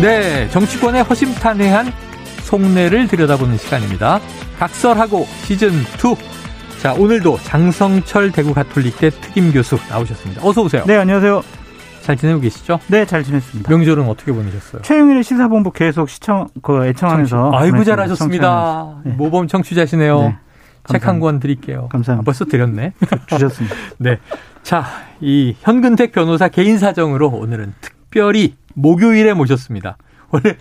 네, 정치권의 허심탄회한 속내를 들여다보는 시간입니다. 각설하고 시즌 2. 자, 오늘도 장성철 대구 가톨릭대 특임 교수 나오셨습니다. 어서 오세요. 네, 안녕하세요. 잘 지내고 계시죠? 네, 잘 지냈습니다. 명절은 어떻게 보내셨어요? 최영일의 시사본부 계속 시청, 그 애청하면서. 아이고, 잘하셨습니다. 네. 모범 청취자시네요. 네, 책한권 드릴게요. 감사합니다. 아, 벌써 드렸네. 주셨습니다. 네. 자, 이 현근택 변호사 개인 사정으로 오늘은 특 별히 목요일에 모셨습니다. 원래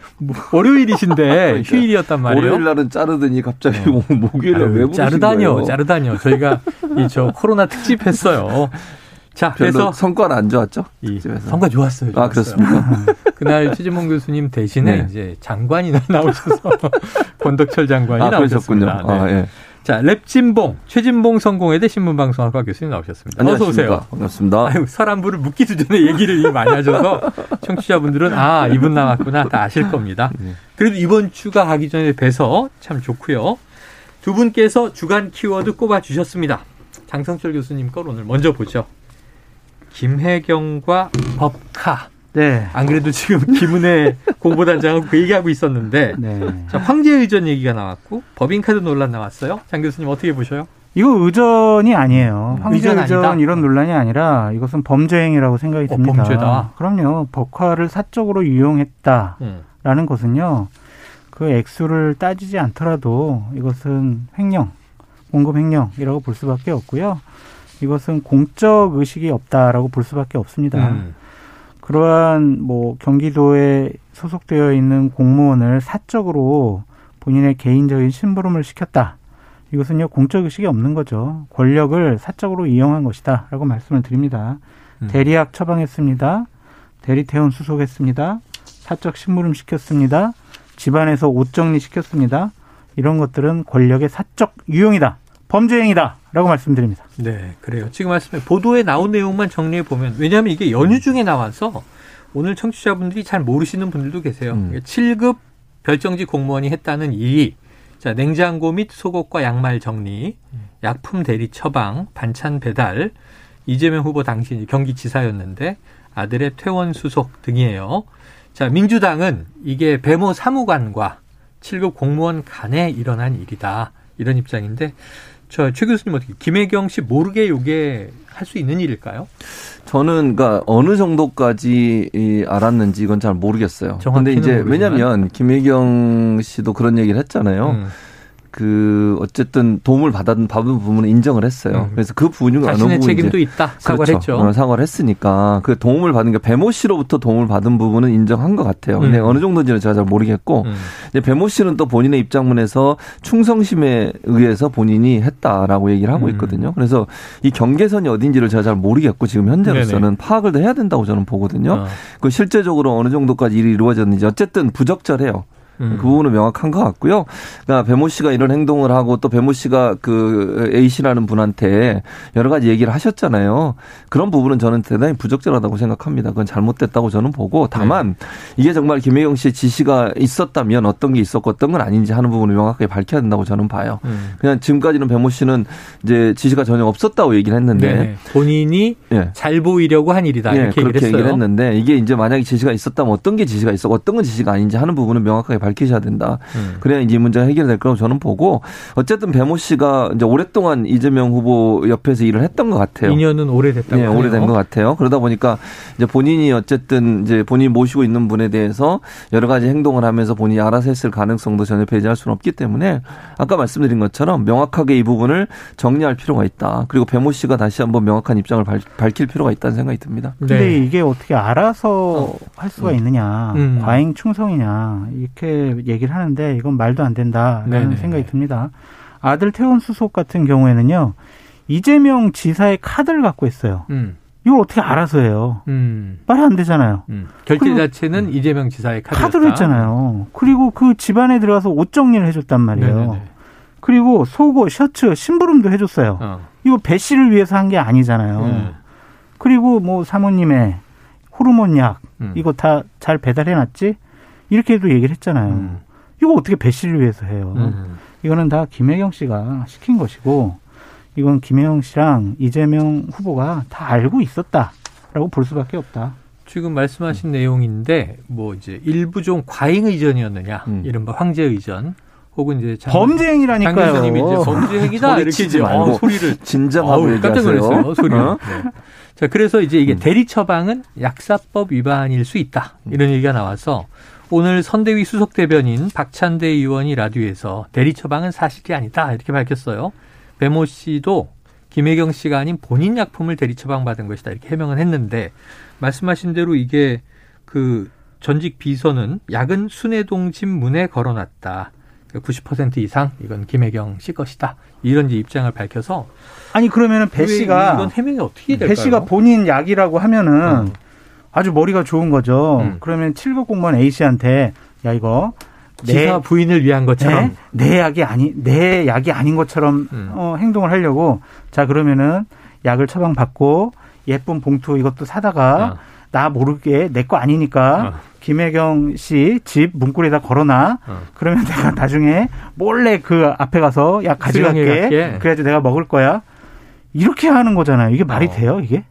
월요일이신데 휴일이었단 말이에요. 월요일 날은 자르더니 갑자기 네. 목요일에 왜 부르신 자르다니요, 거예요? 자르다니요. 저희가 이 저 코로나 특집 했어요. 자, 그래서 성과는 안 좋았죠? 특집에서. 성과 좋았어요. 좋았어요. 아, 그렇습니까? 그날 최진봉 교수님 대신에 네. 이제 장관이 나오셔서 권덕철 장관이 아, 나오셨습니다. 네. 아, 예. 자, 랩진봉, 최진봉 성공회대 신문방송학과 교수님 나오셨습니다. 어서 오세요. 반갑습니다. 아유, 설한부를 묻기도 전에 얘기를 많이 하셔서 청취자분들은 아, 이분 나왔구나 다 아실 겁니다. 그래도 이번 주가 가기 전에 뵈서 참 좋고요. 두 분께서 주간 키워드 꼽아 주셨습니다. 장성철 교수님 걸 오늘 먼저 보죠. 김혜경과 법카. 네. 안 그래도 지금 김은혜 공보단장하고 그 얘기하고 있었는데 네. 자, 황제 의전 얘기가 나왔고 법인카드 논란 나왔어요. 장 교수님 어떻게 보셔요? 이거 의전이 아니에요. 황제 의전 의전? 이런 논란이 아니라 이것은 범죄 행위라고 생각이 어, 듭니다. 범죄다. 그럼요. 법화를 사적으로 이용했다라는 음. 것은요. 그 액수를 따지지 않더라도 이것은 횡령, 공급 횡령이라고 볼 수밖에 없고요. 이것은 공적 의식이 없다라고 볼 수밖에 없습니다. 음. 그러한 뭐 경기도에 소속되어 있는 공무원을 사적으로 본인의 개인적인 심부름을 시켰다. 이것은요 공적 의식이 없는 거죠. 권력을 사적으로 이용한 것이다라고 말씀을 드립니다. 음. 대리약 처방했습니다. 대리태운 수속했습니다. 사적 심부름 시켰습니다. 집안에서 옷 정리 시켰습니다. 이런 것들은 권력의 사적 유용이다. 범죄 행위다 라고 말씀드립니다. 네, 그래요. 지금 말씀에 보도에 나온 내용만 정리해 보면 왜냐하면 이게 연휴 중에 나와서 오늘 청취자분들이 잘 모르시는 분들도 계세요. 음. 7급 별정직 공무원이 했다는 일이 자 냉장고 및 속옷과 양말 정리, 약품 대리 처방, 반찬 배달, 이재명 후보 당시 경기지사였는데 아들의 퇴원 수속 등이에요. 자 민주당은 이게 배모 사무관과 7급 공무원 간에 일어난 일이다 이런 입장인데 저 최 교수님 어떻게 김혜경 씨 모르게 요게 할 수 있는 일일까요? 저는 그러니까 어느 정도까지 이 알았는지 이건 잘 모르겠어요. 근데 이제 모르지만. 왜냐면 김혜경 씨도 그런 얘기를 했잖아요. 음. 그 어쨌든 도움을 받은 받은 부분은 인정을 했어요. 음. 그래서 그안 자신의 오고 책임도 있다 사과를 그렇죠. 했죠. 어, 사과를 했으니까 그 도움을 받은 게 배모 씨로부터 도움을 받은 부분은 인정한 것 같아요. 근데 음. 어느 정도인지는 제가 잘 모르겠고 음. 이제 배모 씨는 또 본인의 입장문에서 충성심에 의해서 본인이 했다라고 얘기를 하고 음. 있거든요. 그래서 이 경계선이 어딘지를 제가 잘 모르겠고 지금 현재로서는 파악을 더 해야 된다고 저는 보거든요. 어. 그 실제적으로 어느 정도까지 일이 이루어졌는지 어쨌든 부적절해요. 음. 그 부분은 명확한 것 같고요. 그러니까 배모 씨가 이런 행동을 하고 또 배모 씨가 그 A 씨라는 분한테 여러 가지 얘기를 하셨잖아요. 그런 부분은 저는 대단히 부적절하다고 생각합니다. 그건 잘못됐다고 저는 보고 다만 네. 이게 정말 김혜경 씨의 지시가 있었다면 어떤 게 있었고 어떤 건 아닌지 하는 부분을 명확하게 밝혀야 된다고 저는 봐요. 음. 그냥 지금까지는 배모 씨는 이제 지시가 전혀 없었다고 얘기를 했는데 네. 본인이 예. 잘 보이려고 한 일이다 예, 이렇게 얘기를. 얘기를 했는데 이게 이제 만약에 지시가 있었다면 어떤 게 지시가 있었고 어떤 건 지시가 아닌지 하는 부분은 명확하게 밝히셔야 된다. 음. 그래야 이제 이 문제가 해결될 거라고 저는 보고 어쨌든 배모 씨가 이제 오랫동안 이재명 후보 옆에서 일을 했던 것 같아요. 2년은 오래됐다고 예, 하네요. 오래된 것 같아요. 그러다 보니까 이제 본인이 어쨌든 이제 본인이 모시고 있는 분에 대해서 여러 가지 행동을 하면서 본인이 알아서 했을 가능성도 전혀 배제할 수는 없기 때문에 아까 말씀드린 것처럼 명확하게 이 부분을 정리할 필요가 있다. 그리고 배모 씨가 다시 한번 명확한 입장을 밝, 밝힐 필요가 있다는 생각이 듭니다. 근데 네. 이게 어떻게 알아서 할 수가 있느냐, 음. 과잉 충성이냐 이렇게 얘기를 하는데 이건 말도 안 된다라는 네네. 생각이 듭니다. 아들 태원 수속 같은 경우에는요 이재명 지사의 카드를 갖고 있어요. 음. 이걸 어떻게 알아서 해요? 음. 말이 안 되잖아요. 음. 결제 자체는 이재명 지사의 카드였다. 카드로 했잖아요. 그리고 그 집안에 들어가서 옷 정리를 해줬단 말이에요. 네네네. 그리고 속옷, 셔츠, 심부름도 해줬어요. 어. 이거 배 씨를 위해서 한 게 아니잖아요. 음. 그리고 뭐 사모님의 호르몬 약 음. 이거 다 잘 배달해놨지? 이렇게도 얘기를 했잖아요. 음. 이거 어떻게 배 씨를 위해서 해요? 음. 이거는 다 김혜경 씨가 시킨 것이고 이건 김혜경 씨랑 이재명 후보가 다 알고 있었다라고 볼 수밖에 없다. 지금 말씀하신 내용인데 뭐 이제 일부 좀 과잉 의전이었느냐, 음. 이른바 황제 의전, 혹은 이제 장, 장 범죄행위라니까요. 교수님이 이제 범죄 행위다 이렇게 말고. 어, 소리를 진정하고 어우, 깜짝. 놀랐어요. 소리. 어? 네. 자, 그래서 이제 이게 음. 대리 처방은 약사법 위반일 수 있다. 이런 얘기가 나와서 오늘 선대위 수석 대변인 박찬대 의원이 라디오에서 대리 처방은 사실이 아니다. 이렇게 밝혔어요. 배모 씨도 김혜경 씨가 아닌 본인 약품을 대리 처방받은 것이다. 이렇게 해명은 했는데 말씀하신 대로 이게 그 전직 비서는 약은 순회동 집 문에 걸어놨다. 90% 이상 이건 김혜경 씨 것이다. 이런 입장을 밝혀서 아니 그러면은 배왜 씨가 이건 해명이 어떻게 될까요? 배 씨가 본인 약이라고 하면은 음. 아주 머리가 좋은 거죠. 음. 그러면 7급 공무원 A 씨한테 야 이거 지사 부인을 위한 것처럼 내, 내 약이 아니 내 약이 아닌 것처럼 음. 어, 행동을 하려고 자 그러면은 약을 처방 받고 예쁜 봉투 이것도 사다가 어. 나 모르게 내 거 아니니까 어. 김혜경 씨 집 문고리에다 걸어놔. 어. 그러면 내가 나중에 몰래 그 앞에 가서 약 가져갈게. 그래야지 내가 먹을 거야. 이렇게 하는 거잖아요. 이게 말이 어. 돼요, 이게?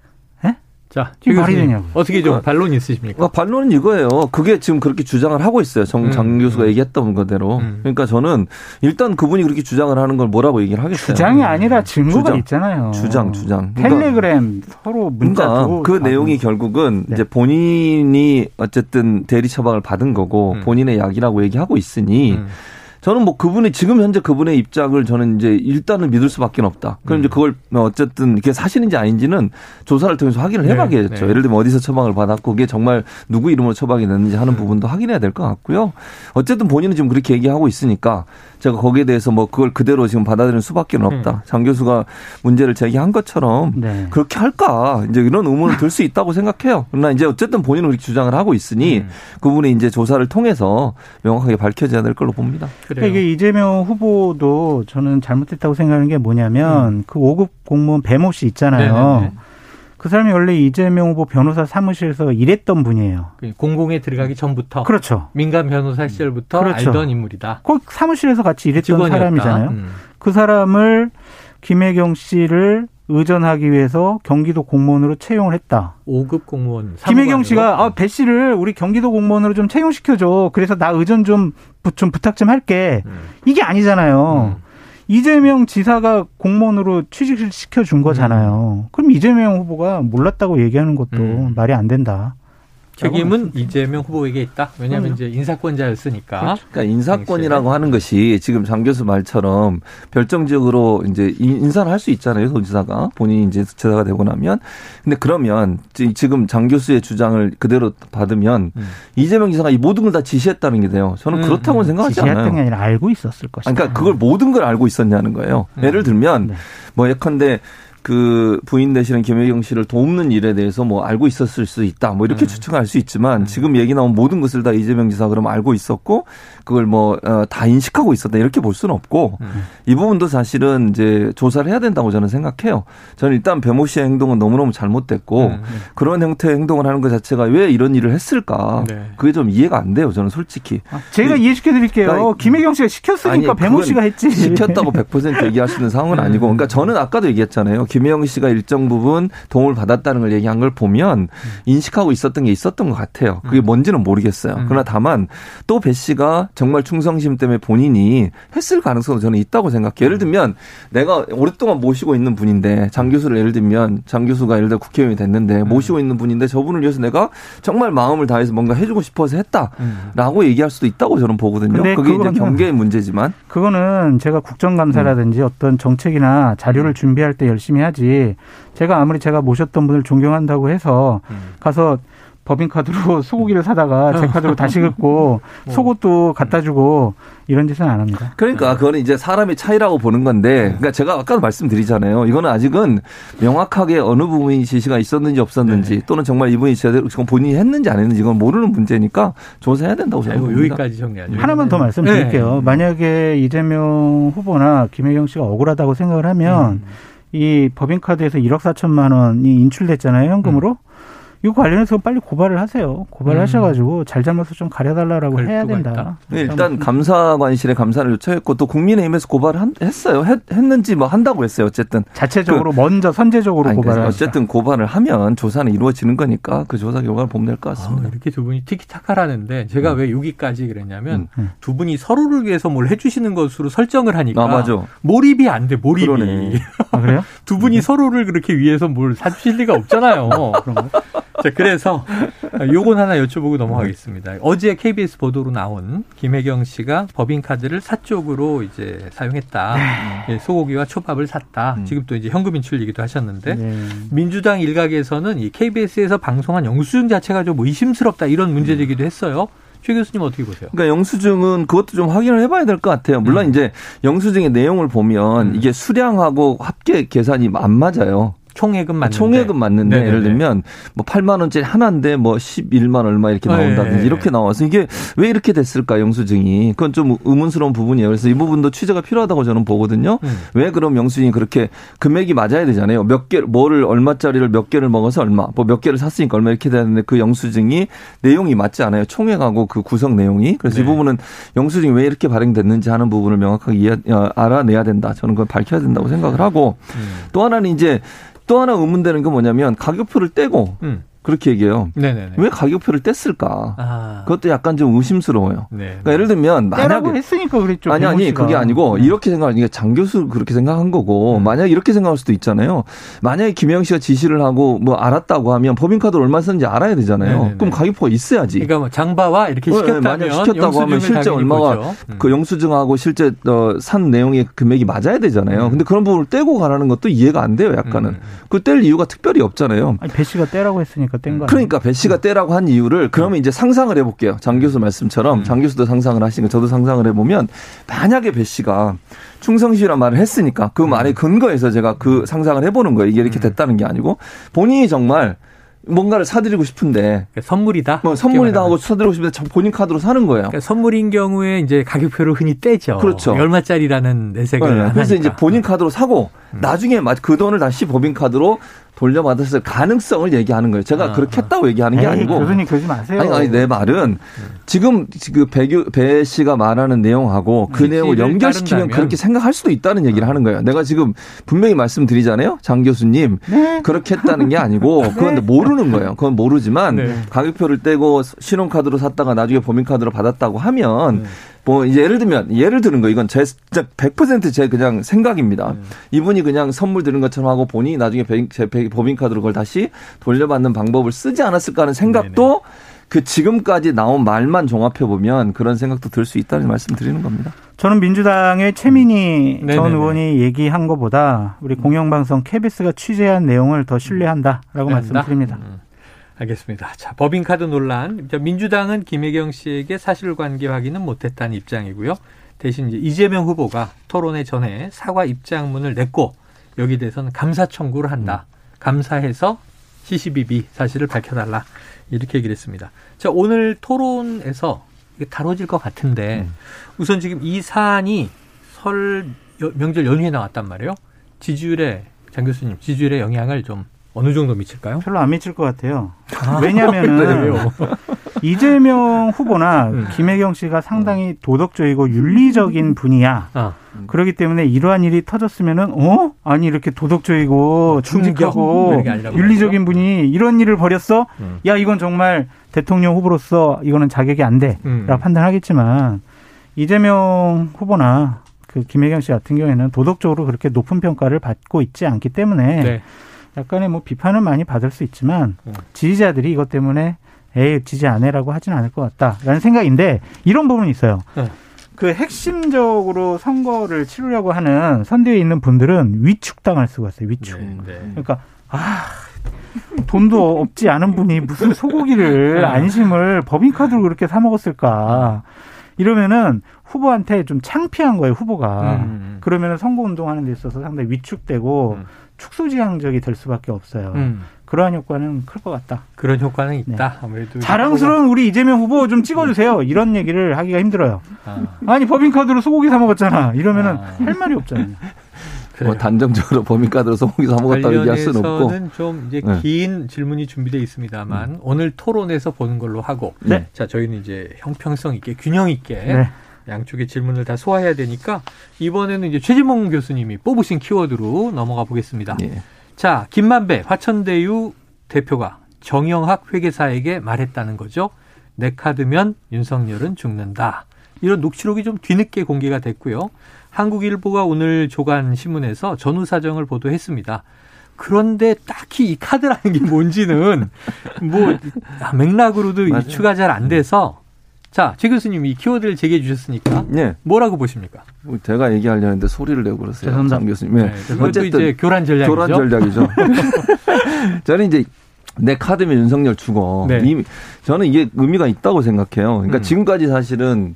자, 이게 최 말이 되냐고. 어떻게 좀 그러니까- 반론 있으십니까? 그러니까 반론은 이거예요. 그게 지금 그렇게 주장을 하고 있어요. 정, 음, 장 교수가 음. 얘기했던 거대로. 음. 그러니까 저는 일단 그분이 그렇게 주장을 하는 걸 뭐라고 얘기를 하겠어요. 주장이 아니라 증거가 주장. 있잖아요. 주장, 주장. 그러니까- 텔레그램 서로 문자 그러니까 그다 내용이 결국은 네. 이제 본인이 어쨌든 대리 처방을 받은 거고 음. 본인의 약이라고 얘기하고 있으니 음. 저는 뭐 그분이 지금 현재 그분의 입장을 저는 이제 일단은 믿을 수밖에 없다. 그럼 음. 이제 그걸 뭐 어쨌든 이게 사실인지 아닌지는 조사를 통해서 확인을 네, 해봐야겠죠. 네. 예를 들면 어디서 처방을 받았고 그게 정말 누구 이름으로 처방이 됐는지 하는 음. 부분도 확인해야 될 것 같고요. 어쨌든 본인은 지금 그렇게 얘기하고 있으니까 제가 거기에 대해서 뭐 그걸 그대로 지금 받아들이는 수밖에 는 없다. 음. 장 교수가 문제를 제기한 것처럼 네. 그렇게 할까 이제 이런 의문을 들 수 있다고 생각해요. 그러나 이제 어쨌든 본인은 그렇게 주장을 하고 있으니 음. 그분이 이제 조사를 통해서 명확하게 밝혀져야 될 걸로 봅니다. 그래요. 이게 이재명 후보도 저는 잘못됐다고 생각하는 게 뭐냐면 그 5급 공무원 배모 씨 있잖아요. 음. 네네네. 그 사람이 원래 이재명 후보 변호사 사무실에서 일했던 분이에요. 그 공공에 들어가기 전부터 그렇죠. 민간 변호사 시절부터 그렇죠. 알던 인물이다. 꼭 사무실에서 같이 일했던 직원이었다. 사람이잖아요. 음. 그 사람을 김혜경 씨를 의전하기 위해서 경기도 공무원으로 채용을 했다. 5급 공무원. 김혜경 씨가. 아, 배 씨를 우리 경기도 공무원으로 좀 채용시켜줘. 그래서 나 의전 좀, 부- 좀 부탁 좀 할게. 음. 이게 아니잖아요. 이재명 지사가 공무원으로 취직을 시켜준 거잖아요. 그럼 이재명 후보가 몰랐다고 얘기하는 것도 음. 말이 안 된다. 책임은 이재명 후보에게 있다. 왜냐하면. 이제 인사권자였으니까. 그러니까 인사권이라고 하는 것이 지금 장 교수 말처럼 결정적으로 이제 인사를 할 수 있잖아요. 도지사가 본인이 이제 지사가 되고 나면. 근데 그러면 지- 지금 장 교수의 주장을 그대로 받으면 음. 이재명 지사가 이 모든 걸 다 지시했다는 게 돼요. 저는 음, 그렇다고 음. 는 생각하지 지시했던 게 않아요. 아니라 알고 있었을 것이다. 그러니까 그걸 모든 걸 알고 있었냐는 거예요. 음. 예를 들면 네. 뭐 예컨대 그 부인 되시는 김혜경 씨를 돕는 일에 대해서 뭐 알고 있었을 수 있다. 뭐 이렇게 음. 추측할 수 있지만 지금 얘기 나온 모든 것을 다 이재명 지사 그럼 알고 있었고 그걸 뭐 다 인식하고 있었다. 이렇게 볼 수는 없고 음. 이 부분도 사실은 이제 조사를 해야 된다고 저는 생각해요. 저는 일단 배모 씨의 행동은 너무너무 잘못됐고 음. 그런 형태의 행동을 하는 것 자체가 왜 이런 일을 했을까? 네. 그게 좀 이해가 안 돼요. 저는 솔직히. 제가 그- 이해시켜 드릴게요. 그러니까 김혜경 씨가 시켰으니까 배모 씨가 했지. 시켰다고 100% 얘기할 수 있는 상황은 음. 아니고, 그러니까 저는 아까도 얘기했잖아요. 김혜영 씨가 일정 부분 도움을 받았다는 걸 얘기한 걸 보면 인식하고 있었던 게 있었던 것 같아요. 그게 음. 뭔지는 모르겠어요. 음. 그러나 다만 또 배 씨가 정말 충성심 때문에 본인이 했을 가능성은 저는 있다고 생각해요. 예를 들면 내가 오랫동안 모시고 있는 분인데 장 교수를 예를 들면 장 교수가 예를 들어 국회의원이 됐는데 음. 모시고 있는 분인데 저분을 위해서 내가 정말 마음을 다해서 뭔가 해주고 싶어서 했다. 음. 라고 얘기할 수도 있다고 저는 보거든요. 그게 이제 경계의 문제지만. 그거는 제가 국정감사라든지 음. 어떤 정책이나 자료를 준비할 때 열심히 하지. 제가 아무리 제가 모셨던 분을 존경한다고 해서 음. 가서 법인 카드로 소고기를 사다가 제 카드로 다시 긁고 어. 속옷도 갖다 주고 이런 짓은 안 합니다. 그러니까 그거는 이제 사람의 차이라고 보는 건데, 그러니까 제가 아까도 말씀드리잖아요. 이거는 아직은 명확하게 어느 부분이 지시가 있었는지 없었는지, 네. 또는 정말 이분이 제대로 지금 본인이 했는지 안 했는지 이건 모르는 문제니까 조사해야 된다고 봅니다. 여기까지 정리하죠. 하나만 더 말씀드릴게요. 네. 만약에 이재명 후보나 김혜경 씨가 억울하다고 생각을 하면 음. 이 법인카드에서 1억 4천만 원이 인출됐잖아요, 현금으로. 이거 관련해서 빨리 고발을 하세요. 고발을 음. 하셔가지고 잘잘못을 좀 가려달라고 해야 된다. 네, 일단 감사관실에 감사를 요청했고 또 국민의힘에서 고발을 한- 했어요. 했, 했는지 뭐 한다고 했어요. 어쨌든 자체적으로 먼저 선제적으로 아니, 고발을 그러니까. 어쨌든 고발을 하면 조사는 이루어지는 거니까 그 조사 결과를 보면 될것 아, 같습니다. 이렇게 두 분이 티키타카라는데 제가 왜 여기까지 그랬냐면 음. 두 분이 서로를 위해서 뭘 해주시는 것으로 설정을 하니까 아 맞아. 몰입이 안 돼 몰입이 그러네. 아, 그래요? 두 분이 서로를 그렇게 위해서 뭘 사주실 리가 없잖아요. 자, 그래서 요건 하나 여쭤보고 넘어가겠습니다. 어제 KBS 보도로 나온 김혜경 씨가 법인카드를 사적으로 이제 사용했다. 예, 소고기와 초밥을 샀다. 음. 지금 또 이제 현금 인출 얘기도 하셨는데 네. 민주당 일각에서는 이 KBS에서 방송한 영수증 자체가 좀 의심스럽다 이런 문제 제기도 했어요. 최 교수님 어떻게 보세요? 그러니까 영수증은 그것도 좀 확인을 해봐야 될 것 같아요. 물론 음. 이제 영수증의 내용을 보면 음. 이게 수량하고 합계 계산이 안 맞아요. 총액은 맞는데. 총액은 맞는데 네네네. 예를 들면 뭐 8만 원짜리 하나인데 뭐 11만 얼마 이렇게 나온다든지 네. 이렇게 나와서 이게 왜 이렇게 됐을까 영수증이 그건 좀 의문스러운 부분이에요. 그래서 이 부분도 취재가 필요하다고 저는 보거든요. 음. 왜 그럼 영수증이 그렇게 금액이 맞아야 되잖아요. 몇 개, 뭐를 얼마짜리를 몇 개를 먹어서 얼마, 뭐 몇 개를 샀으니까 얼마 이렇게 되는데 그 영수증이 내용이 맞지 않아요. 총액하고 그 구성 내용이. 그래서 이 네. 부분은 영수증이 왜 이렇게 발행됐는지 하는 부분을 명확하게 이해, 어, 알아내야 된다. 저는 그걸 밝혀야 된다고 생각을 하고 음. 또 하나는 이제 또 하나 의문되는 게 뭐냐면 가격표를 떼고 음. 그렇게 얘기해요. 네네네. 왜 가격표를 뗐을까? 아. 그것도 약간 좀 의심스러워요. 네. 그러니까 예를 들면 만약에 했으니까 그랬죠. 아니 아니 씨가. 그게 아니고 이렇게 생각하니까 장 교수 그렇게 생각한 거고 음. 만약 이렇게 생각할 수도 있잖아요. 만약에 김영 씨가 지시를 하고 뭐 알았다고 하면 법인카드를 얼마 썼는지 알아야 되잖아요. 네네네. 그럼 가격표가 있어야지. 그러니까 뭐 장바와 이렇게 네, 시켰다면 만약 시켰다고 하면 실제 얼마가. 음. 그 영수증하고 실제 어, 산 내용의 금액이 맞아야 되잖아요. 음. 근데 그런 부분을 떼고 가라는 것도 이해가 안 돼요. 약간은 음. 그뗄 이유가 특별히 없잖아요. 아니, 배 씨가 떼라고 했으니까 뗀 거? 그러니까 배 씨가 떼라고 한 이유를 그러면 이제 상상을 해볼게요. 장 교수 말씀처럼 음. 장 교수도 상상을 하시니까 저도 상상을 해보면 만약에 배 씨가 충성시란 말을 했으니까 그 말에 근거해서 제가 그 상상을 해보는 거예요. 이게 이렇게 음. 됐다는 게 아니고 본인이 정말 뭔가를 사드리고 싶은데 그러니까 선물이다. 뭐 선물이다 하고 사드리고 싶은데 참 본인 카드로 사는 거예요. 그러니까 선물인 경우에 이제 가격표를 흔히 떼죠. 그렇죠. 얼마짜리라는 내색을 네, 안 그래서 이제 하니까. 본인 카드로 사고 음. 나중에 마- 그 돈을 다시 법인 카드로 돌려받았을 가능성을 얘기하는 거예요. 제가 아, 그렇게 했다고 얘기하는 게 에이, 아니고 교수님 그러지 마세요. 아니, 아니, 내 말은 지금 그 배규, 배 씨가 말하는 내용하고 그 지시를 내용을 연결시키면 따른다면. 그렇게 생각할 수도 있다는 얘기를 하는 거예요. 내가 지금 분명히 말씀드리잖아요. 장 교수님. 네. 그렇게 했다는 게 아니고 그건 모르는 거예요. 그건 모르지만 네. 가격표를 떼고 신용카드로 샀다가 나중에 법인카드로 받았다고 하면 네. 뭐 이제 예를 들면 예를 드는 거 이건 제 진짜 100%제 그냥 생각입니다. 네. 이분이 그냥 선물 드는 것처럼 하고 본인이 나중에 배- 제 배- 법인카드로 그걸 다시 돌려받는 방법을 쓰지 않았을까 하는 생각도 그 지금까지 나온 말만 종합해 보면 그런 생각도 들 수 있다는 말씀 드리는 겁니다. 저는 민주당의 최민희 네네네. 전 의원이 얘기한 것보다 우리 공영방송 KBS가 취재한 내용을 더 신뢰한다라고 말씀드립니다. 음, 알겠습니다. 자, 법인카드 논란. 자, 민주당은 김혜경 씨에게 사실관계 확인은 못했다는 입장이고요. 대신 이제 이재명 후보가 토론회 전에 사과 입장문을 냈고 여기 대해서는 감사 청구를 한다. 감사해서 CCBB 사실을 밝혀달라. 이렇게 얘기를 했습니다. 자, 오늘 토론에서 다뤄질 것 같은데 우선 지금 이 사안이 설 여- 명절 연휴에 나왔단 말이에요. 지지율에 장 교수님 지지율에 영향을 좀 어느 정도 미칠까요? 별로 안 미칠 것 같아요. 아, 왜냐면은 왜요? 이재명 후보나 음. 김혜경 씨가 상당히 도덕적이고 윤리적인 분이야. 아, 그렇기 때문에 이러한 일이 터졌으면은 어 아니 이렇게 도덕적이고? 충직하고 아니라고 윤리적인 분이 이런 일을 벌였어 음. 야 이건 정말 대통령 후보로서 이거는 자격이 안 돼라고 음. 판단하겠지만 이재명 후보나 그 김혜경 씨 같은 경우에는 도덕적으로 그렇게 높은 평가를 받고 있지 않기 때문에 네. 약간의 뭐 비판은 많이 받을 수 있지만 음. 지지자들이 이것 때문에 에이 지지 안 해라고 하진 않을 것 같다라는 생각인데 이런 부분이 있어요. 네. 그 핵심적으로 선거를 치르려고 하는 선대에 있는 분들은 위축당할 수가 있어요. 위축. 네, 네. 그러니까 아 돈도 없지 않은 분이 무슨 소고기를 네. 안심을 법인카드로 그렇게 사 먹었을까? 이러면은 후보한테 좀 창피한 거예요, 후보가. 음. 그러면은 선거 운동하는 데 있어서 상당히 위축되고 음. 축소지향적이 될 수밖에 없어요. 음. 그러한 효과는 클 것 같다. 그런 효과는 있다. 아무래도 자랑스러운 우리 이재명 후보 좀 찍어주세요. 이런 얘기를 하기가 힘들어요. 아, 아니 법인카드로 소고기 사 먹었잖아. 이러면은 아. 할 말이 없잖아요. 뭐 단정적으로 법인카드로 소고기 사 먹었다고 얘기할 수는 없고. 관련해서는 좀 이제 네. 긴 질문이 준비되어 있습니다만 오늘 토론에서 보는 걸로 하고 네. 자 저희는 이제 형평성 있게 균형 있게 네. 양쪽의 질문을 다 소화해야 되니까 이번에는 이제 최진봉 교수님이 뽑으신 키워드로 넘어가 보겠습니다. 예. 자 김만배 화천대유 대표가 정영학 회계사에게 말했다는 거죠. 내 카드면 윤석열은 죽는다. 이런 녹취록이 좀 뒤늦게 공개가 됐고요. 한국일보가 오늘 조간 신문에서 전후 사정을 보도했습니다. 그런데 딱히 이 카드라는 게 뭔지는 뭐 맥락으로도 맞아요. 유추가 잘 안 돼서 자, 최 교수님 이 키워드를 제기해 주셨으니까 예. 뭐라고 보십니까? 뭐 제가 얘기하려는데 소리를 내고 그러세요. 죄송합니다. 장 교수님. 예. 네, 그것도 이제 교란 전략이죠. 교란 전략이죠. 저는 이제 내 카드면 윤석열 죽어. 네. 이미 저는 이게 의미가 있다고 생각해요. 그러니까 음. 지금까지 사실은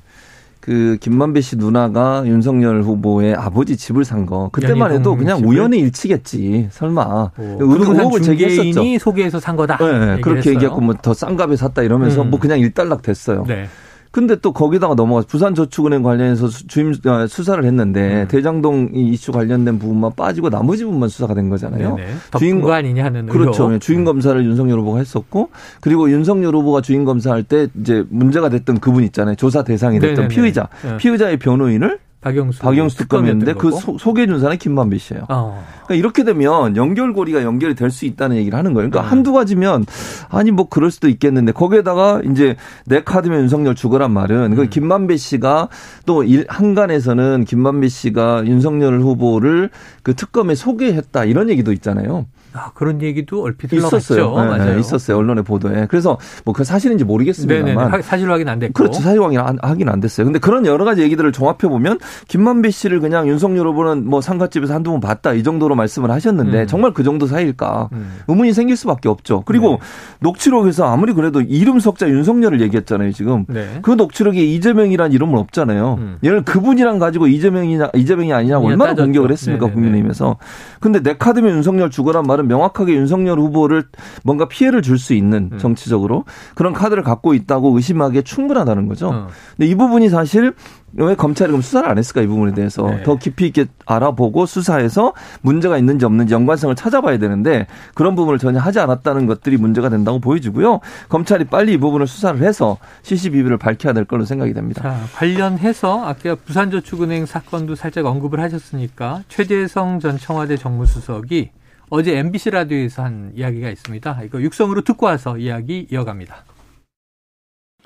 그 김만배 씨 누나가 윤석열 후보의 아버지 집을 산 거 그때만 해도 그냥 집을? 우연의 일치겠지. 설마 뭐, 의혹- 부동산 의혹을 제기했었죠. 소개해서 산 거다. 네, 얘기를 그렇게 했어요. 얘기했고 뭐 더 싼 값에 샀다 이러면서 음. 뭐 그냥 일단락 됐어요. 네. 근데 또 거기다가 넘어가 부산저축은행 관련해서 수- 주임 아, 수사를 했는데 음. 대장동 이 이슈 관련된 부분만 빠지고 나머지 부분만 수사가 된 거잖아요. 주인 아니냐 하는 그렇죠. 의혹. 주인 검사를 윤석열 후보가 했었고 그리고 윤석열 후보가 주인 검사할 때 이제 문제가 됐던 그분 있잖아요. 조사 대상이 됐던 네네네. 피의자. 네. 피의자의 변호인을 박영수 박영수 특검이었는데 그. 소, 소개해 준 사람이 김만배 씨예요. 어. 그러니까 이렇게 되면 연결고리가 연결이 될 수 있다는 얘기를 하는 거예요. 그러니까 음. 한두 가지면 아니 뭐 그럴 수도 있겠는데 거기에다가 이제 내 카드면 윤석열 죽어란 말은 그 음. 김만배 씨가 또 일, 한간에서는 김만배 씨가 윤석열 후보를 그 특검에 소개했다 이런 얘기도 있잖아요. 아, 그런 얘기도 얼핏 있었어요. 흘러갔죠. 네, 맞아요. 있었어요. 언론의 보도에. 그래서 뭐 그 사실인지. 모르겠습니다만. 사실 확인 안 됐고. 그렇죠. 사실 확인 안- 하긴 안 됐어요. 근데 그런 여러 가지 얘기들을 종합해 보면 김만배 씨를 그냥 윤석열 후보는 뭐 상가집에서 한두 번 봤다 이 정도로 말씀을 하셨는데 음. 정말 그 정도 사이일까 음. 의문이 생길 수밖에 없죠. 그리고 네. 녹취록에서 아무리 그래도 이름 석자 윤석열을 얘기했잖아요. 지금 네. 그 녹취록에 이재명이란 이름은 없잖아요. 음. 얘를 그분이랑 가지고 이재명이냐 이재명이 아니냐고 그냥 얼마나 따졌죠. 공격을 했습니까 네네네. 국민의힘에서. 근데 내 카드면 윤석열 죽어란 말은 명확하게 윤석열 후보를 뭔가 피해를 줄 수 있는 음. 정치적으로 그런 카드를 갖고 있다고 의심하기에 충분하다는 거죠. 어. 근데 이 부분이 사실 왜 검찰이 그럼 수사를 안 했을까 이 부분에 대해서 네. 더 깊이 있게 알아보고 수사해서 문제가 있는지 없는지 연관성을 찾아봐야 되는데 그런 부분을 전혀 하지 않았다는 것들이 문제가 된다고 보여지고요. 검찰이 빨리 이 부분을 수사를 해서 CCBB를 밝혀야 될 걸로 생각이 됩니다. 자, 관련해서 아까 부산저축은행 사건도 살짝 언급을 하셨으니까 최재성 전 청와대 정무수석이 어제 MBC 라디오에서 한 이야기가 있습니다. 이거 육성으로 듣고 와서 이야기 이어갑니다.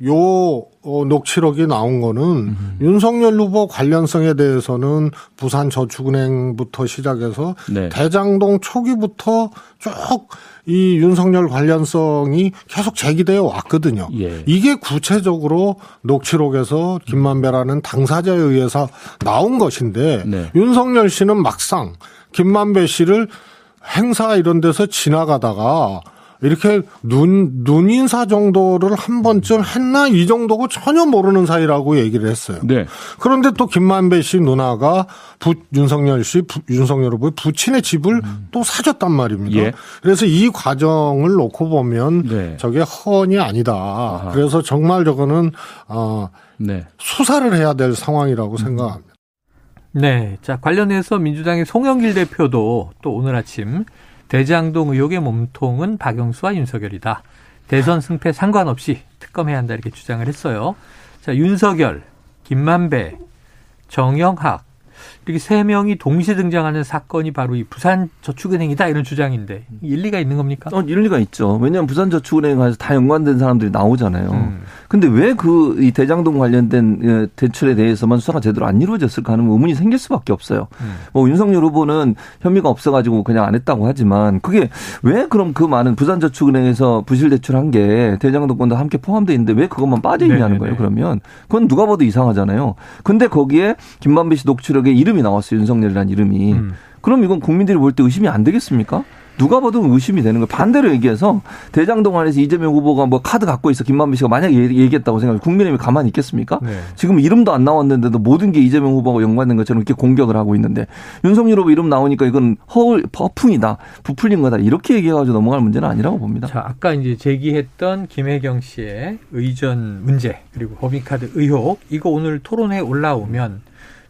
요 어, 녹취록이 나온 거는 윤석열 후보 관련성에 대해서는 부산 저축은행부터 시작해서 네. 대장동 초기부터 쭉 이 윤석열 관련성이 계속 제기되어 왔거든요. 예. 이게 구체적으로 녹취록에서 김만배라는 당사자에 의해서 나온 것인데 네. 윤석열 씨는 막상 김만배 씨를 행사 이런 데서 지나가다가 이렇게 눈, 눈인사 정도를 한 번쯤 했나 이 정도고 전혀 모르는 사이라고 얘기를 했어요. 네. 그런데 또 김만배 씨 누나가 부, 윤석열 씨, 부, 윤석열 후보의 부친의 집을 또 사줬단 말입니다. 예. 그래서 이 과정을 놓고 보면 네. 저게 허언이 아니다. 그래서 정말 저거는 어, 네. 수사를 해야 될 상황이라고 생각합니다. 네. 자, 관련해서 민주당의 송영길 대표도 또 오늘 아침 대장동 의혹의 몸통은 박영수와 윤석열이다. 대선 승패 상관없이 특검해야 한다 이렇게 주장을 했어요. 자, 윤석열, 김만배, 정영학 이렇게 세 명이 동시에 등장하는 사건이 바로 이 부산 저축은행이다 이런 주장인데 일리가 있는 겁니까? 어, 일리가 있죠. 왜냐하면 부산 저축은행에서 다 연관된 사람들이 나오잖아요. 음. 근데 왜 그 이 대장동 관련된 예, 대출에 대해서만 수사가 제대로 안 이루어졌을까 하는 의문이 생길 수밖에 없어요. 음. 뭐 윤석열 후보는 혐의가 없어가지고 그냥 안 했다고 하지만 그게 왜 그럼 그 많은 부산 저축은행에서 부실 대출한 게 대장동권도 함께 포함돼 있는데 왜 그것만 빠져 있냐는 네네네. 거예요. 그러면 그건 누가 봐도 이상하잖아요. 근데 거기에 김만배 씨 녹취록에 이름 이 나왔어요. 윤석열이라는 이름이. 음. 그럼 이건 국민들이 볼 때 의심이 안 되겠습니까? 누가 봐도 의심이 되는 거예요. 반대로 얘기해서 대장동 안에서 이재명 후보가 뭐 카드 갖고 있어 김만배 씨가 만약에 얘기했다고 생각하면 국민의힘이 가만히 있겠습니까? 네. 지금 이름도 안 나왔는데도 모든 게 이재명 후보하고 연관된 것처럼 이렇게 공격을 하고 있는데 윤석열 후보 이름 나오니까 이건 허울 허풍이다 부풀린 거다 이렇게 얘기해가지고 넘어갈 문제는 아니라고 봅니다. 자, 아까 이제 제기했던 김혜경 씨의 의전 문제 그리고 법인카드 의혹 이거 오늘 토론회 올라오면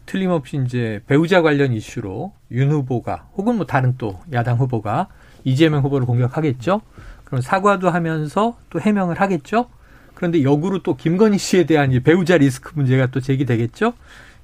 틀림없이 이제 배우자 관련 이슈로 윤 후보가 혹은 뭐 다른 또 야당 후보가 이재명 후보를 공격하겠죠. 그럼 사과도 하면서 또 해명을 하겠죠. 그런데 역으로 또 김건희 씨에 대한 이 배우자 리스크 문제가 또 제기되겠죠.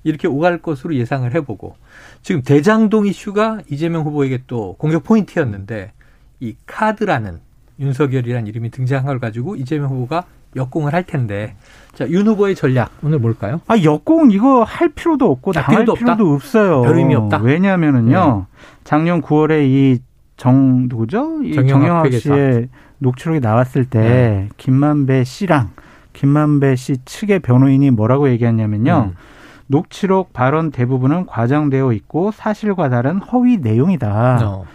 이렇게 오갈 것으로 예상을 해보고 지금 대장동 이슈가 이재명 후보에게 또 공격 포인트였는데 이 카드라는 윤석열이라는 이름이 등장한 걸 가지고 이재명 후보가 역공을 할 텐데 자 윤 후보의 전략 오늘 뭘까요? 아 역공 이거 할 필요도 없고 아, 당할 필요도 필요도? 없어요. 별 의미 없다? 왜냐하면은요 작년 9월에 이 정 누구죠? 이 정영학. 씨의 녹취록이 나왔을 때 네. 김만배 씨랑 김만배 씨 측의 변호인이 뭐라고 얘기했냐면요. 음. 녹취록 발언 대부분은 과장되어 있고 사실과 다른 허위 내용이다. 어.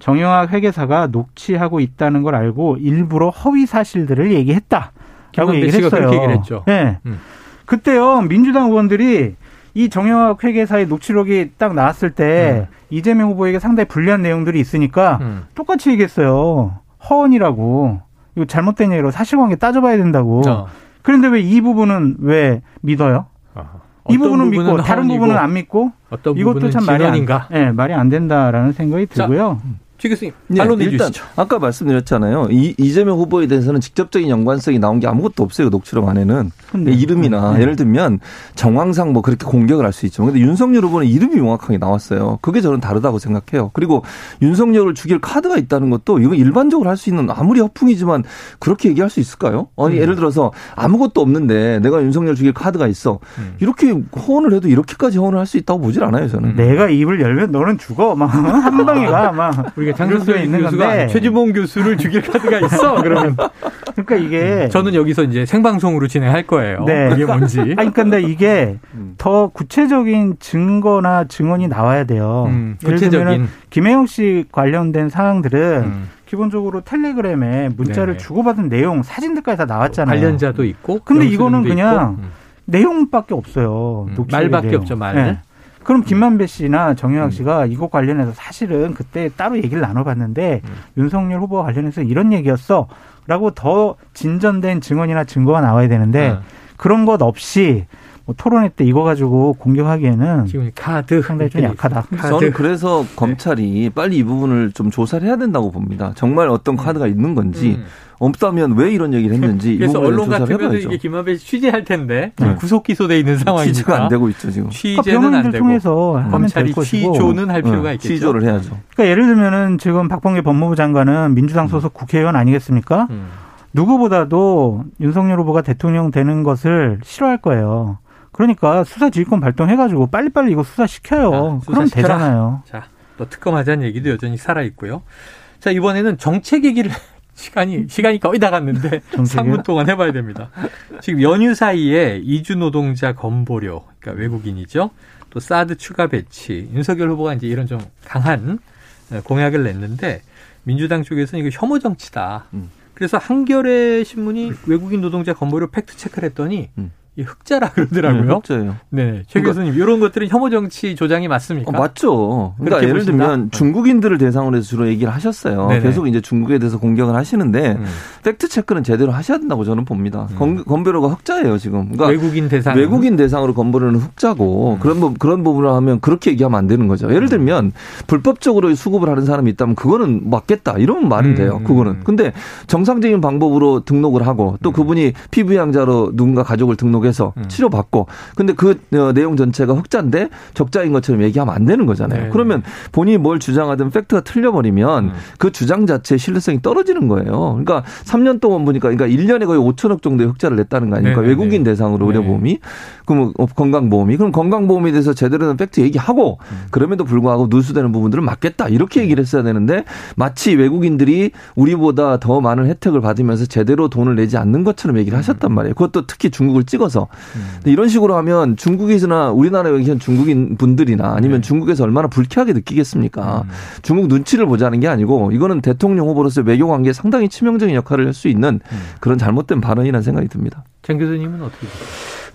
정영학 회계사가 녹취하고 있다는 걸 알고 일부러 허위 사실들을 얘기했다. 라고 얘기를 씨가 했어요. 그렇게 얘기를 했죠. 네. 음. 그때요, 민주당 의원들이 이 정영학 회계사의 녹취록이 딱 나왔을 때 이재명 후보에게 상당히 불리한 내용들이 있으니까 음. 똑같이 얘기했어요. 허언이라고. 이거 잘못된 얘기로 사실관계 따져봐야 된다고. 어. 그런데 왜 이 부분은 왜 믿어요? 이 어떤 부분은 믿고 다른 허언이고 부분은 안 믿고 이것도 참 말이 안? 예, 말이 안 된다라는 생각이 자, 들고요. 최 교수님 네, 반론해 일단 주시죠. 아까 말씀드렸잖아요. 이, 이재명 후보에 대해서는 직접적인 연관성이 나온 게 아무것도 없어요. 녹취록 안에는. 근데 이름이나 네. 예를 들면 정황상 뭐 그렇게 공격을 할 수 있죠. 근데 윤석열 후보는 이름이 명확하게 나왔어요. 그게 저는 다르다고 생각해요. 그리고 윤석열을 죽일 카드가 있다는 것도 이거 일반적으로 할 수 있는 아무리 허풍이지만 그렇게 얘기할 수 있을까요? 아니 음. 예를 들어서 아무것도 없는데 내가 윤석열 죽일 카드가 있어. 음. 이렇게 호언을 해도 이렇게까지 호언을 할 수 있다고 보질 않아요. 저는. 내가 입을 열면 너는 죽어. 막 한 방에 가. 막 우리가 수가 장성철 있는 교수가 건데. 최지봉 교수를 죽일 카드가 있어. 그러면 그러니까 이게 저는 여기서 이제 생방송으로 진행할 거예요. 네. 이게 뭔지. 아니 근데 이게 음. 더 구체적인 증거나 증언이 나와야 돼요. 음, 예를 들면 구체적인. 김혜영 씨 관련된 사항들은 음, 기본적으로 텔레그램에 문자를 네. 주고받은 내용, 사진들까지 다 나왔잖아요. 관련자도 있고. 근데 이거는 그냥 있고. 음. 내용밖에 없어요. 음, 말밖에 내용. 없죠, 말. 네. 그럼 김만배 씨나 음. 정영학 씨가 이거 관련해서 사실은 그때 따로 얘기를 나눠봤는데 음. 윤석열 후보와 관련해서 이런 얘기였어. 라고 더 진전된 증언이나 증거가 나와야 되는데 아, 그런 것 없이 뭐 토론회 때 이거 가지고 공격하기에는 지금 카드 상당히 좀 약하다. 카드. 저는 그래서 검찰이 빨리 이 부분을 좀 조사를 해야 된다고 봅니다. 정말 어떤 카드가 있는 건지 음. 없다면 왜 이런 얘기를 했는지 이 그래서 부분을 언론 조사를 같으면 해봐야죠. 이게 김만배 씨 취재할 텐데 네. 구속 기소돼 있는 상황이니까 취재가 안 되고 있죠 지금. 그러니까 취재는 안 변호인들 되고 통해서 하면 검찰이. 취조는 할 필요가 네, 있겠죠. 취조를 해야죠. 그러니까 예를 들면은 지금 박범계 법무부 장관은 민주당 소속 국회의원 아니겠습니까? 음. 누구보다도 윤석열 후보가 대통령 되는 것을 싫어할 거예요. 그러니까 수사 지휘권 발동해가지고 빨리빨리 이거 수사시켜요. 자, 그럼 수사시켜라. 되잖아요. 자, 또 특검하자는 얘기도 여전히 살아 있고요. 자, 이번에는 정책 얘기를 시간이 시간이 거의 다 갔는데 정책이요? 3분 동안 해봐야 됩니다. 지금 연휴 사이에 이주 노동자 건보료, 그러니까 외국인이죠. 또 사드 추가 배치, 윤석열 후보가 이제 이런 좀 강한 어, 공약을 냈는데 민주당 쪽에서는 이거 혐오 정치다. 음. 그래서 한겨레 신문이 외국인 노동자 건보료 팩트 체크를 했더니 음. 이 흑자라 그러더라고요. 흑자예요. 네, 최 그러니까- 교수님 이런 것들은 혐오 정치 조장이 맞습니까? 어, 맞죠. 그러니까 예를 보신다? 들면 중국인들을 대상으로 해서 주로 얘기를 하셨어요. 네네. 계속 이제 중국에 대해서 공격을 하시는데 음. 팩트 체크는 제대로 하셔야 된다고 저는 봅니다. 건, 건배로가 흑자예요 지금. 그러니까 외국인 대상 외국인 대상으로 건보료는 흑자고 음. 그런 부- 그런 부분을 하면 그렇게 얘기하면 안 되는 거죠. 예를 들면 불법적으로 수급을 하는 사람이 있다면 그거는 맞겠다 이러면 말은 음. 돼요. 그거는. 근데 정상적인 방법으로 등록을 하고 또 그분이 피부양자로 누군가 가족을 등록 해서 음. 치료받고 근데 그 어, 내용 전체가 흑자인데 적자인 것처럼 얘기하면 안 되는 거잖아요. 네. 그러면 본인이 뭘 주장하든 팩트가 틀려버리면 음. 그 주장 자체의 신뢰성이 떨어지는 거예요. 그러니까 3년 동안 보니까 그러니까 1년에 거의 5천억 정도의 흑자를 냈다는 거 아닙니까? 네네네. 외국인 대상으로 네. 의료보험이. 그럼 어, 건강보험이. 그럼 건강보험에 대해서 제대로 된 팩트 얘기하고 음. 그럼에도 불구하고 누수되는 부분들은 맞겠다. 이렇게 얘기를 했어야 되는데 마치 외국인들이 우리보다 더 많은 혜택을 받으면서 제대로 돈을 내지 않는 것처럼 얘기를 하셨단 말이에요. 그것도 특히 중국을 찍어서 있어서 근데 이런 식으로 하면 중국에서나 우리나라에 계신 중국인 분들이나 아니면 네. 중국에서 얼마나 불쾌하게 느끼겠습니까? 중국 눈치를 보자는 게 아니고 이거는 대통령 후보로서 외교 관계에 상당히 치명적인 역할을 할 수 있는 그런 잘못된 발언이라는 생각이 듭니다. 장 교수님은 어떻게 보세요?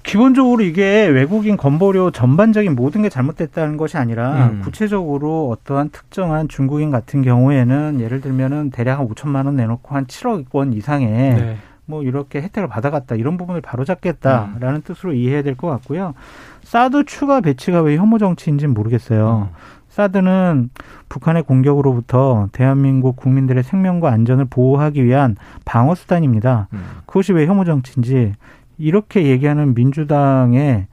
기본적으로 이게 외국인 건보료 전반적인 모든 게 잘못됐다는 것이 아니라 음. 구체적으로 어떠한 특정한 중국인 같은 경우에는 예를 들면은 대략 한 5천만 원 내놓고 한 7억 원 이상의 네. 뭐 이렇게 혜택을 받아갔다 이런 부분을 바로잡겠다라는 뜻으로 이해해야 될 것 같고요. 사드 추가 배치가 왜 혐오 정치인지는 모르겠어요. 사드는 북한의 공격으로부터 대한민국 국민들의 생명과 안전을 보호하기 위한 방어 수단입니다. 음. 그것이 왜 혐오 정치인지 이렇게 얘기하는 민주당의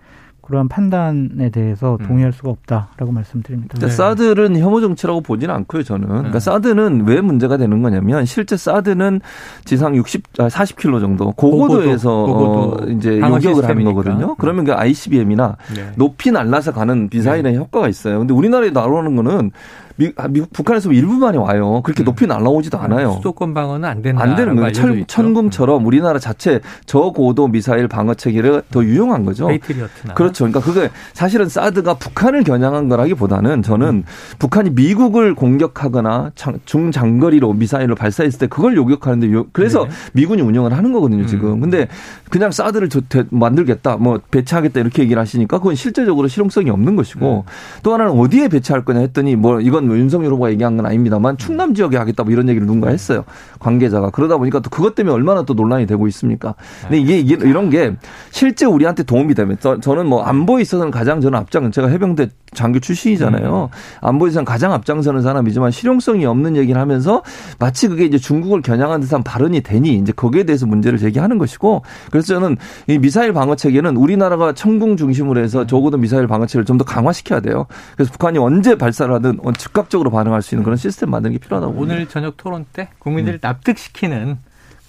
그러한 판단에 대해서 음. 동의할 수가 없다라고 말씀드립니다. 근데 네. 사드는 혐오 정치라고 보지는 않고요, 저는. 그러니까 음. 사드는 왜 문제가 되는 거냐면 실제 사드는 지상 60, 아, 40km 정도 고고도에서 고고도, 어, 이제 요격을 하는. 거거든요. 그러면 그 ICBM이나 네. 높이 날라서 가는 미사일의 효과가 있어요. 근데 우리나라에 날아오는 거는 미, 아, 미국 북한에서 일부만이 와요. 그렇게 음. 높이 날아오지도 않아요. 수도권 방어는 안 된다. 안 되는 거예요. 천, 천금처럼 우리나라 자체 저고도 미사일 방어 체계를 더 유용한 거죠. 페이트리어트나. 그렇죠. 그러니까 그게 사실은 사드가 북한을 겨냥한 거라기보다는 저는 음. 북한이 미국을 공격하거나 장- 중장거리로 미사일을 발사했을 때 그걸 요격하는데 요- 그래서 네. 미군이 운영을 하는 거거든요, 지금. 음. 근데 그냥 사드를 저- 대- 만들겠다, 뭐 배치하겠다 이렇게 얘기를 하시니까 그건 실제적으로 실용성이 없는 것이고 음. 또 하나는 어디에 배치할 거냐 했더니 뭐 이건 뭐 윤석열 후보가 얘기한 건 아닙니다만 충남 지역에 하겠다 뭐 이런 얘기를 누군가 했어요. 관계자가. 그러다 보니까 또 그것 때문에 얼마나 또 논란이 되고 있습니까? 근데 이게 이게 이런 게 실제 우리한테 도움이 되면 저, 저는 뭐 안보에 있어서는 가장 저는 앞장 제가 해병대 장교 출신이잖아요. 안보에 있어서는 가장 앞장서는 사람이지만 실용성이 없는 얘기를 하면서 마치 그게 이제 중국을 겨냥한 듯한 발언이 되니 이제 거기에 대해서 문제를 제기하는 것이고 그래서 저는 이 미사일 방어 체계는 우리나라가 천궁 중심으로 해서 적어도 미사일 방어 체계를 좀 더 강화시켜야 돼요. 그래서 북한이 언제 발사를 하든 즉각적으로 반응할 수 있는 그런 시스템 만드는 게 필요하다고 봅니다. 오늘 저녁 토론 때 국민들을 납득시키는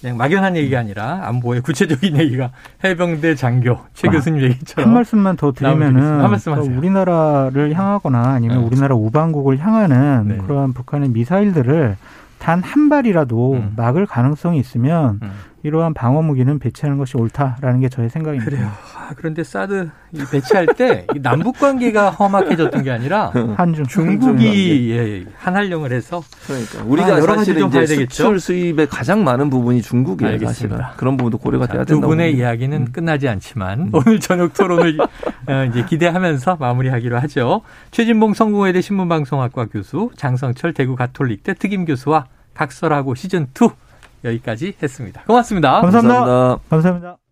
그냥 막연한 얘기가 아니라 안보의 구체적인 얘기가 해병대 장교 최 아, 교수님 얘기처럼 한 말씀만 더 드리면은. 한 말씀 또 하세요. 우리나라를 향하거나 아니면 네. 우리나라 우방국을 향하는 네. 그러한 북한의 미사일들을 단 한 발이라도 음. 막을 가능성이 있으면 음. 이러한 방어 무기는 배치하는 것이 옳다라는 게 저의 생각입니다. 그래요. 아, 그런데 사드 이 배치할 때이 남북 관계가 험악해졌던 게 아니라 한중 중국이 예, 한한령을 해서 그러니까 아, 우리가 여러 가지 사실은 이제 되겠죠? 수출 수입의 가장 많은 부분이 중국이에요, 알겠습니다. 사실은. 그런 부분도 고려가 돼야 자, 두 된다고. 분의 봅니다. 이야기는 끝나지 않지만 오늘 저녁 토론을 어, 이제 기대하면서 마무리하기로 하죠. 최진봉 성공회대 신문방송학과 교수, 장성철 대구 가톨릭대 특임 교수와 각설하고 시즌 2 여기까지 했습니다. 고맙습니다. 감사합니다. 감사합니다. 감사합니다.